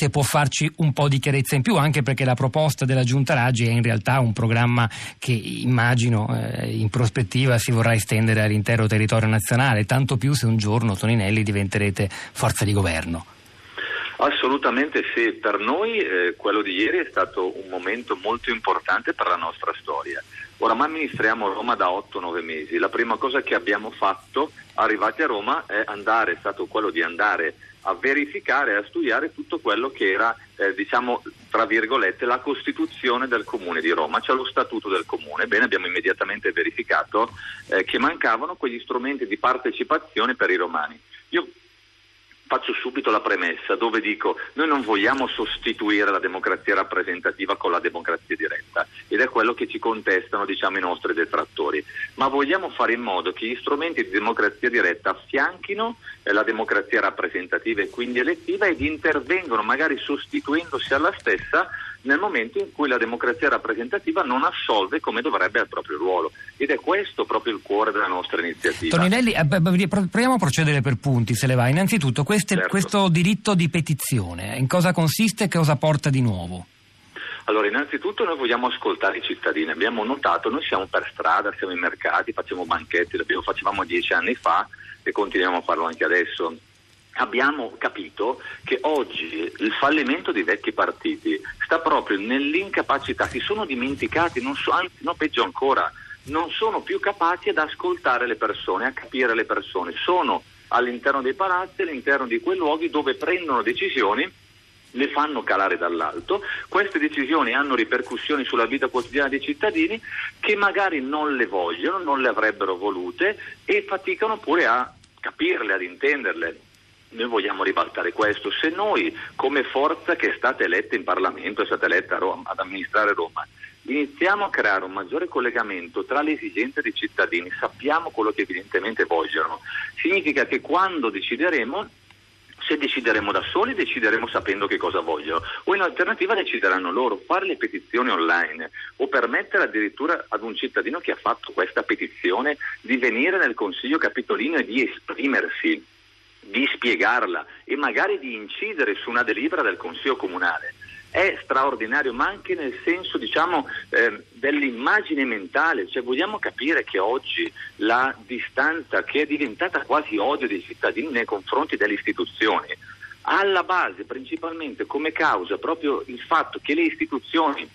se può farci un po' di chiarezza in più, anche perché la proposta della Giunta Raggi è in realtà un programma che immagino eh, in prospettiva si vorrà estendere all'intero territorio nazionale, tanto più se un giorno Toninelli diventerete forza di governo. Assolutamente sì, per noi eh, quello di ieri è stato un momento molto importante per la nostra storia. Oramai amministriamo Roma da 8-9 mesi, la prima cosa che abbiamo fatto arrivati a Roma è, andare, è stato quello di andare a verificare e a studiare tutto quello che era, eh, diciamo, tra virgolette, la Costituzione del Comune di Roma, cioè lo Statuto del Comune. Bene, abbiamo immediatamente verificato eh, che mancavano quegli strumenti di partecipazione per i romani. Io faccio subito la premessa dove dico noi non vogliamo sostituire la democrazia rappresentativa con la democrazia diretta ed è quello che ci contestano diciamo, i nostri detrattori, ma vogliamo fare in modo che gli strumenti di democrazia diretta affianchino eh, la democrazia rappresentativa e quindi elettiva ed intervengono magari sostituendosi alla stessa nel momento in cui la democrazia rappresentativa non assolve come dovrebbe al proprio ruolo. Ed è questo proprio il cuore della nostra iniziativa. Toninelli, eh, proviamo a procedere per punti, se le va. Innanzitutto, queste, certo. questo diritto di petizione, in cosa consiste e cosa porta di nuovo? Allora, innanzitutto noi vogliamo ascoltare i cittadini. Abbiamo notato, noi siamo per strada, siamo in mercati, facciamo banchetti, lo facevamo dieci anni fa e continuiamo a farlo anche adesso abbiamo capito che oggi il fallimento dei vecchi partiti sta proprio nell'incapacità, si sono dimenticati, so, anzi no, peggio ancora, non sono più capaci ad ascoltare le persone, a capire le persone, sono all'interno dei palazzi, all'interno di quei luoghi dove prendono decisioni le fanno calare dall'alto, queste decisioni hanno ripercussioni sulla vita quotidiana dei cittadini che magari non le vogliono, non le avrebbero volute e faticano pure a capirle, ad intenderle. Noi vogliamo ribaltare questo. Se noi, come forza che è stata eletta in Parlamento, è stata eletta Roma, ad amministrare Roma, iniziamo a creare un maggiore collegamento tra le esigenze dei cittadini, sappiamo quello che evidentemente vogliono, significa che quando decideremo se decideremo da soli decideremo sapendo che cosa vogliono. O in alternativa decideranno loro fare le petizioni online o permettere addirittura ad un cittadino che ha fatto questa petizione di venire nel Consiglio Capitolino e di esprimersi di spiegarla e magari di incidere su una delibera del Consiglio Comunale. È straordinario, ma anche nel senso diciamo, eh, dell'immagine mentale, cioè vogliamo capire che oggi la distanza che è diventata quasi odio dei cittadini nei confronti delle istituzioni alla base principalmente come causa proprio il fatto che le istituzioni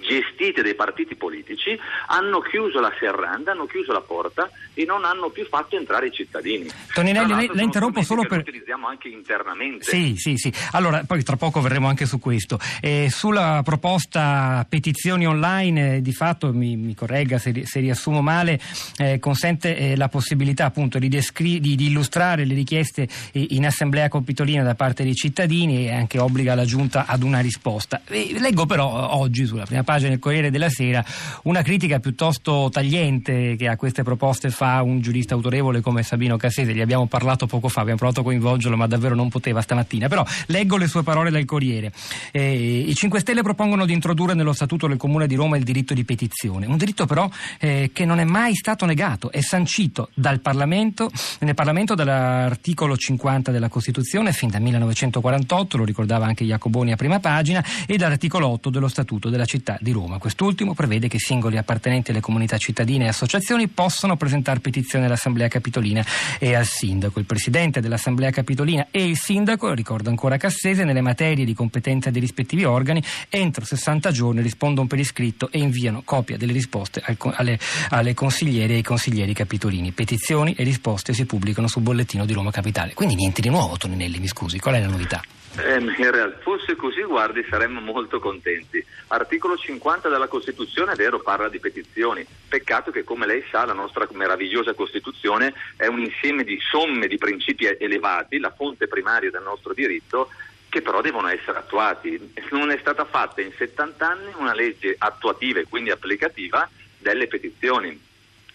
gestite dai partiti politici hanno chiuso la serranda, hanno chiuso la porta e non hanno più fatto entrare i cittadini. Toninelli, la interrompo solo per... utilizziamo anche internamente. Sì, sì, sì. Allora, poi tra poco verremo anche su questo. Eh, sulla proposta petizioni online, eh, di fatto, mi, mi corregga se, se, riassumo male, eh, consente eh, la possibilità appunto di, descri- di, di, illustrare le richieste in assemblea capitolina da parte dei cittadini e anche obbliga la Giunta ad una risposta. leggo però oggi sulla prima pagina del Corriere della Sera una critica piuttosto tagliente che a queste proposte fa un giurista autorevole come Sabino Cassese. Gli abbiamo parlato poco fa, abbiamo provato a coinvolgerlo, ma davvero non poteva stamattina. Però leggo le sue parole dal Corriere. Eh, I 5 Stelle propongono di introdurre nello Statuto del Comune di Roma il diritto di petizione. Un diritto però eh, che non è mai stato negato, è sancito dal Parlamento, nel Parlamento dall'articolo 50 della Costituzione fin dal 1948, lo ricordava anche Jacoboni a prima pagina, e dall'articolo 8 dello Statuto della città di Roma. Quest'ultimo prevede che singoli appartenenti alle comunità cittadine e associazioni possano presentare petizioni all'Assemblea Capitolina e al Sindaco. Il Presidente dell'Assemblea Capitolina e il Sindaco, ricordo ancora Cassese, nelle materie di competenza dei rispettivi organi, entro 60 giorni rispondono per iscritto e inviano copia delle risposte alle, alle consigliere e ai consiglieri capitolini. Petizioni e risposte si pubblicano sul bollettino di Roma Capitale. Quindi niente di nuovo, Toninelli, mi scusi, qual è la novità? Eh, in realtà, fosse così, guardi, saremmo molto contenti. Articolo 50 della Costituzione, è vero, parla di petizioni. Peccato che, come lei sa, la nostra meravigliosa Costituzione è un insieme di somme di principi elevati, la fonte primaria del nostro diritto, che però devono essere attuati. Non è stata fatta in 70 anni una legge attuativa e quindi applicativa delle petizioni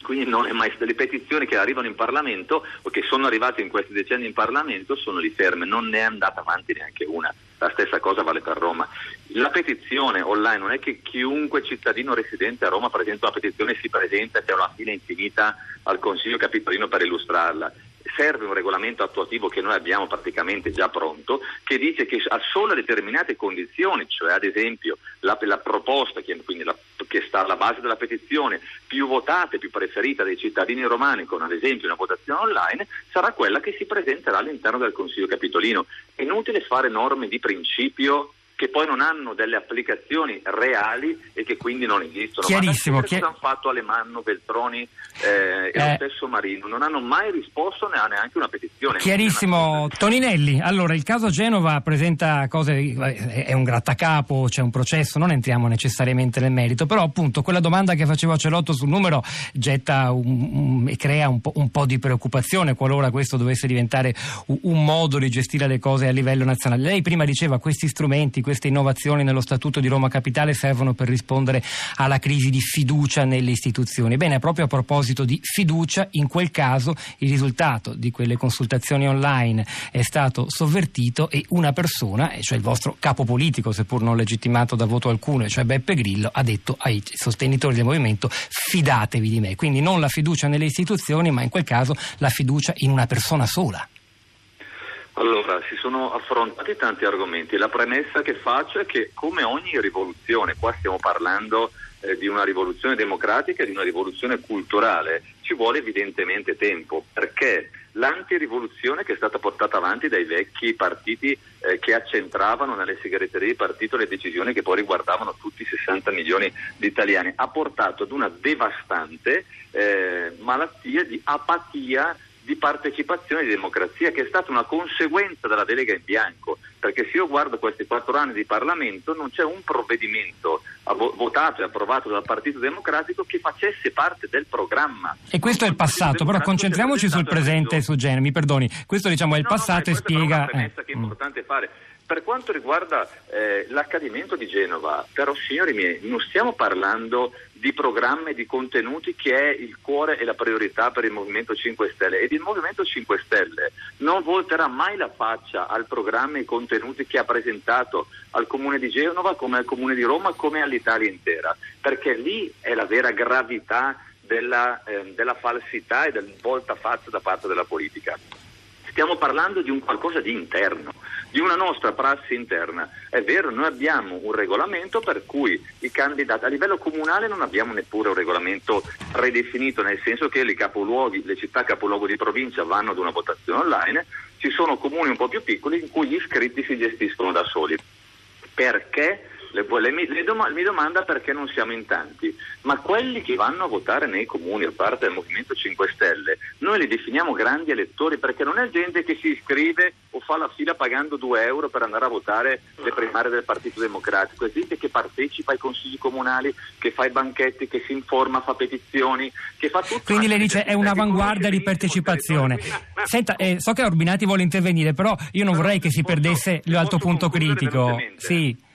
quindi non è mai, le petizioni che arrivano in Parlamento o che sono arrivate in questi decenni in Parlamento sono lì ferme, non ne è andata avanti neanche una. La stessa cosa vale per Roma. La petizione online non è che chiunque cittadino residente a Roma presenta una petizione e si presenta, c'è una fila infinita al Consiglio Capitolino per illustrarla. serve un regolamento attuativo che noi abbiamo praticamente già pronto, che dice che a solo determinate condizioni, cioè ad esempio la, la proposta che, la, che, sta alla base della petizione più votata e più preferita dai cittadini romani con ad esempio una votazione online, sarà quella che si presenterà all'interno del Consiglio Capitolino. È inutile fare norme di principio che poi non hanno delle applicazioni reali e che quindi non esistono. Chiarissimo. Ma cosa hanno fatto Alemanno, Veltroni eh, e eh. lo stesso Marino? Non hanno mai risposto ne ha neanche una petizione. Chiarissimo. Toninelli, allora il caso Genova presenta cose, è un grattacapo, c'è un processo, non entriamo necessariamente nel merito, però appunto quella domanda che facevo a Celotto sul numero getta un, un, e crea un po', un po', di preoccupazione qualora questo dovesse diventare un, modo di gestire le cose a livello nazionale. Lei prima diceva questi strumenti, queste innovazioni nello Statuto di Roma Capitale servono per rispondere alla crisi di fiducia nelle istituzioni. Bene, proprio a proposito di fiducia, in quel caso il risultato di quelle consultazioni online è stato sovvertito e una persona, cioè il vostro capo politico, seppur non legittimato da voto alcuno, cioè Beppe Grillo, ha detto ai sostenitori del movimento fidatevi di me. Quindi non la fiducia nelle istituzioni, ma in quel caso la fiducia in una persona sola. Allora, si sono affrontati tanti argomenti. La premessa che faccio è che come ogni rivoluzione, qua stiamo parlando eh, di una rivoluzione democratica, di una rivoluzione culturale, ci vuole evidentemente tempo, perché l'antirivoluzione che è stata portata avanti dai vecchi partiti eh, che accentravano nelle segreterie di partito le decisioni che poi riguardavano tutti i 60 milioni di italiani ha portato ad una devastante eh, malattia di apatia di partecipazione e di democrazia che è stata una conseguenza della delega in bianco, perché se io guardo questi quattro anni di Parlamento non c'è un provvedimento votato e approvato dal Partito Democratico che facesse parte del programma. E questo è il passato, però concentriamoci sul presente e su genere, mi perdoni, questo diciamo è il no, passato no, e spiega... È una premessa eh. che è importante fare. Per quanto riguarda eh, l'accadimento di Genova, però signori miei, non stiamo parlando di programmi di contenuti che è il cuore e la priorità per il Movimento 5 Stelle ed il Movimento 5 Stelle non volterà mai la faccia al programma e ai contenuti che ha presentato al Comune di Genova come al Comune di Roma come all'Italia intera perché lì è la vera gravità della, eh, della falsità e del voltafaccia da parte della politica. Stiamo parlando di un qualcosa di interno di una nostra prassi interna. È vero, noi abbiamo un regolamento per cui i candidati a livello comunale non abbiamo neppure un regolamento predefinito, nel senso che le città capoluogo di provincia vanno ad una votazione online, ci sono comuni un po' più piccoli in cui gli iscritti si gestiscono da soli. Perché? Le, le, le dom- mi domanda perché non siamo in tanti, ma quelli che vanno a votare nei comuni a parte del Movimento 5 Stelle, noi li definiamo grandi elettori perché non è gente che si iscrive o fa la fila pagando 2 euro per andare a votare le primarie del Partito Democratico, è gente che partecipa ai consigli comunali, che fa i banchetti, che si informa, fa petizioni, che fa tutto. Quindi lei dice è un'avanguardia di partecipazione. Senta, eh, so che Orbinati vuole intervenire, però io non vorrei che si perdesse l'alto punto critico. Sì.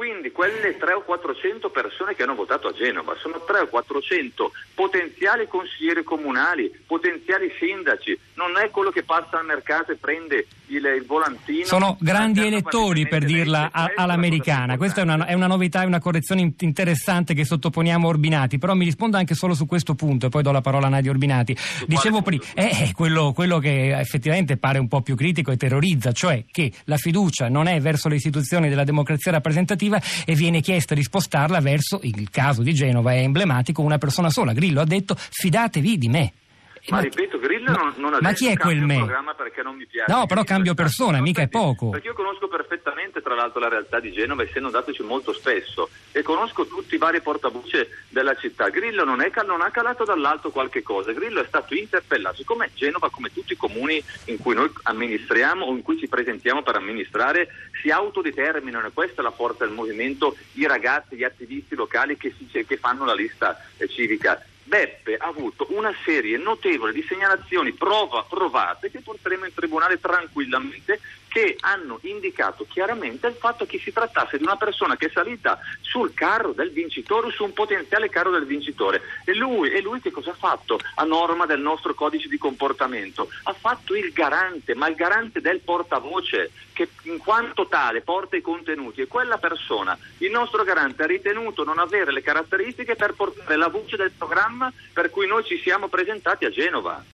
Quindi quelle 3 o 400 persone che hanno votato a Genova. Sono 3 o 400 potenziali consiglieri comunali, potenziali sindaci, non è quello che passa al mercato e prende il, il volantino. Sono grandi elettori per dirla a, all'americana, questa è una, è una novità e una correzione interessante che sottoponiamo a Orbinati, però mi rispondo anche solo su questo punto e poi do la parola a Nadia Orbinati. Su Dicevo prima, è quello, quello che effettivamente pare un po' più critico e terrorizza, cioè che la fiducia non è verso le istituzioni della democrazia rappresentativa amministrativa e viene chiesto di spostarla verso, il caso di Genova è emblematico, una persona sola. Grillo ha detto fidatevi di me. Ma, ma ripeto, Grillo non, non ha ma chi è quel me? programma perché non mi piace. No, però cambio persona, mica è poco. Perché io conosco perfettamente, tra l'altro, la realtà di Genova, essendo andatoci molto spesso, e conosco tutti i vari portabuce della città. Grillo non, è, non ha calato dall'alto qualche cosa, Grillo è stato interpellato, siccome Genova, come tutti i comuni in cui noi amministriamo o in cui ci presentiamo per amministrare, si autodeterminano, e questa è la forza del movimento, i ragazzi, gli attivisti locali che, si, che fanno la lista eh, civica Beppe ha avuto una serie notevole di segnalazioni prova, provate che porteremo in tribunale tranquillamente che hanno indicato chiaramente il fatto che si trattasse di una persona che è salita sul carro del vincitore, su un potenziale carro del vincitore. E lui, e lui che cosa ha fatto a norma del nostro codice di comportamento? Ha fatto il garante, ma il garante del portavoce, che in quanto tale porta i contenuti. E quella persona, il nostro garante, ha ritenuto non avere le caratteristiche per portare la voce del programma per cui noi ci siamo presentati a Genova.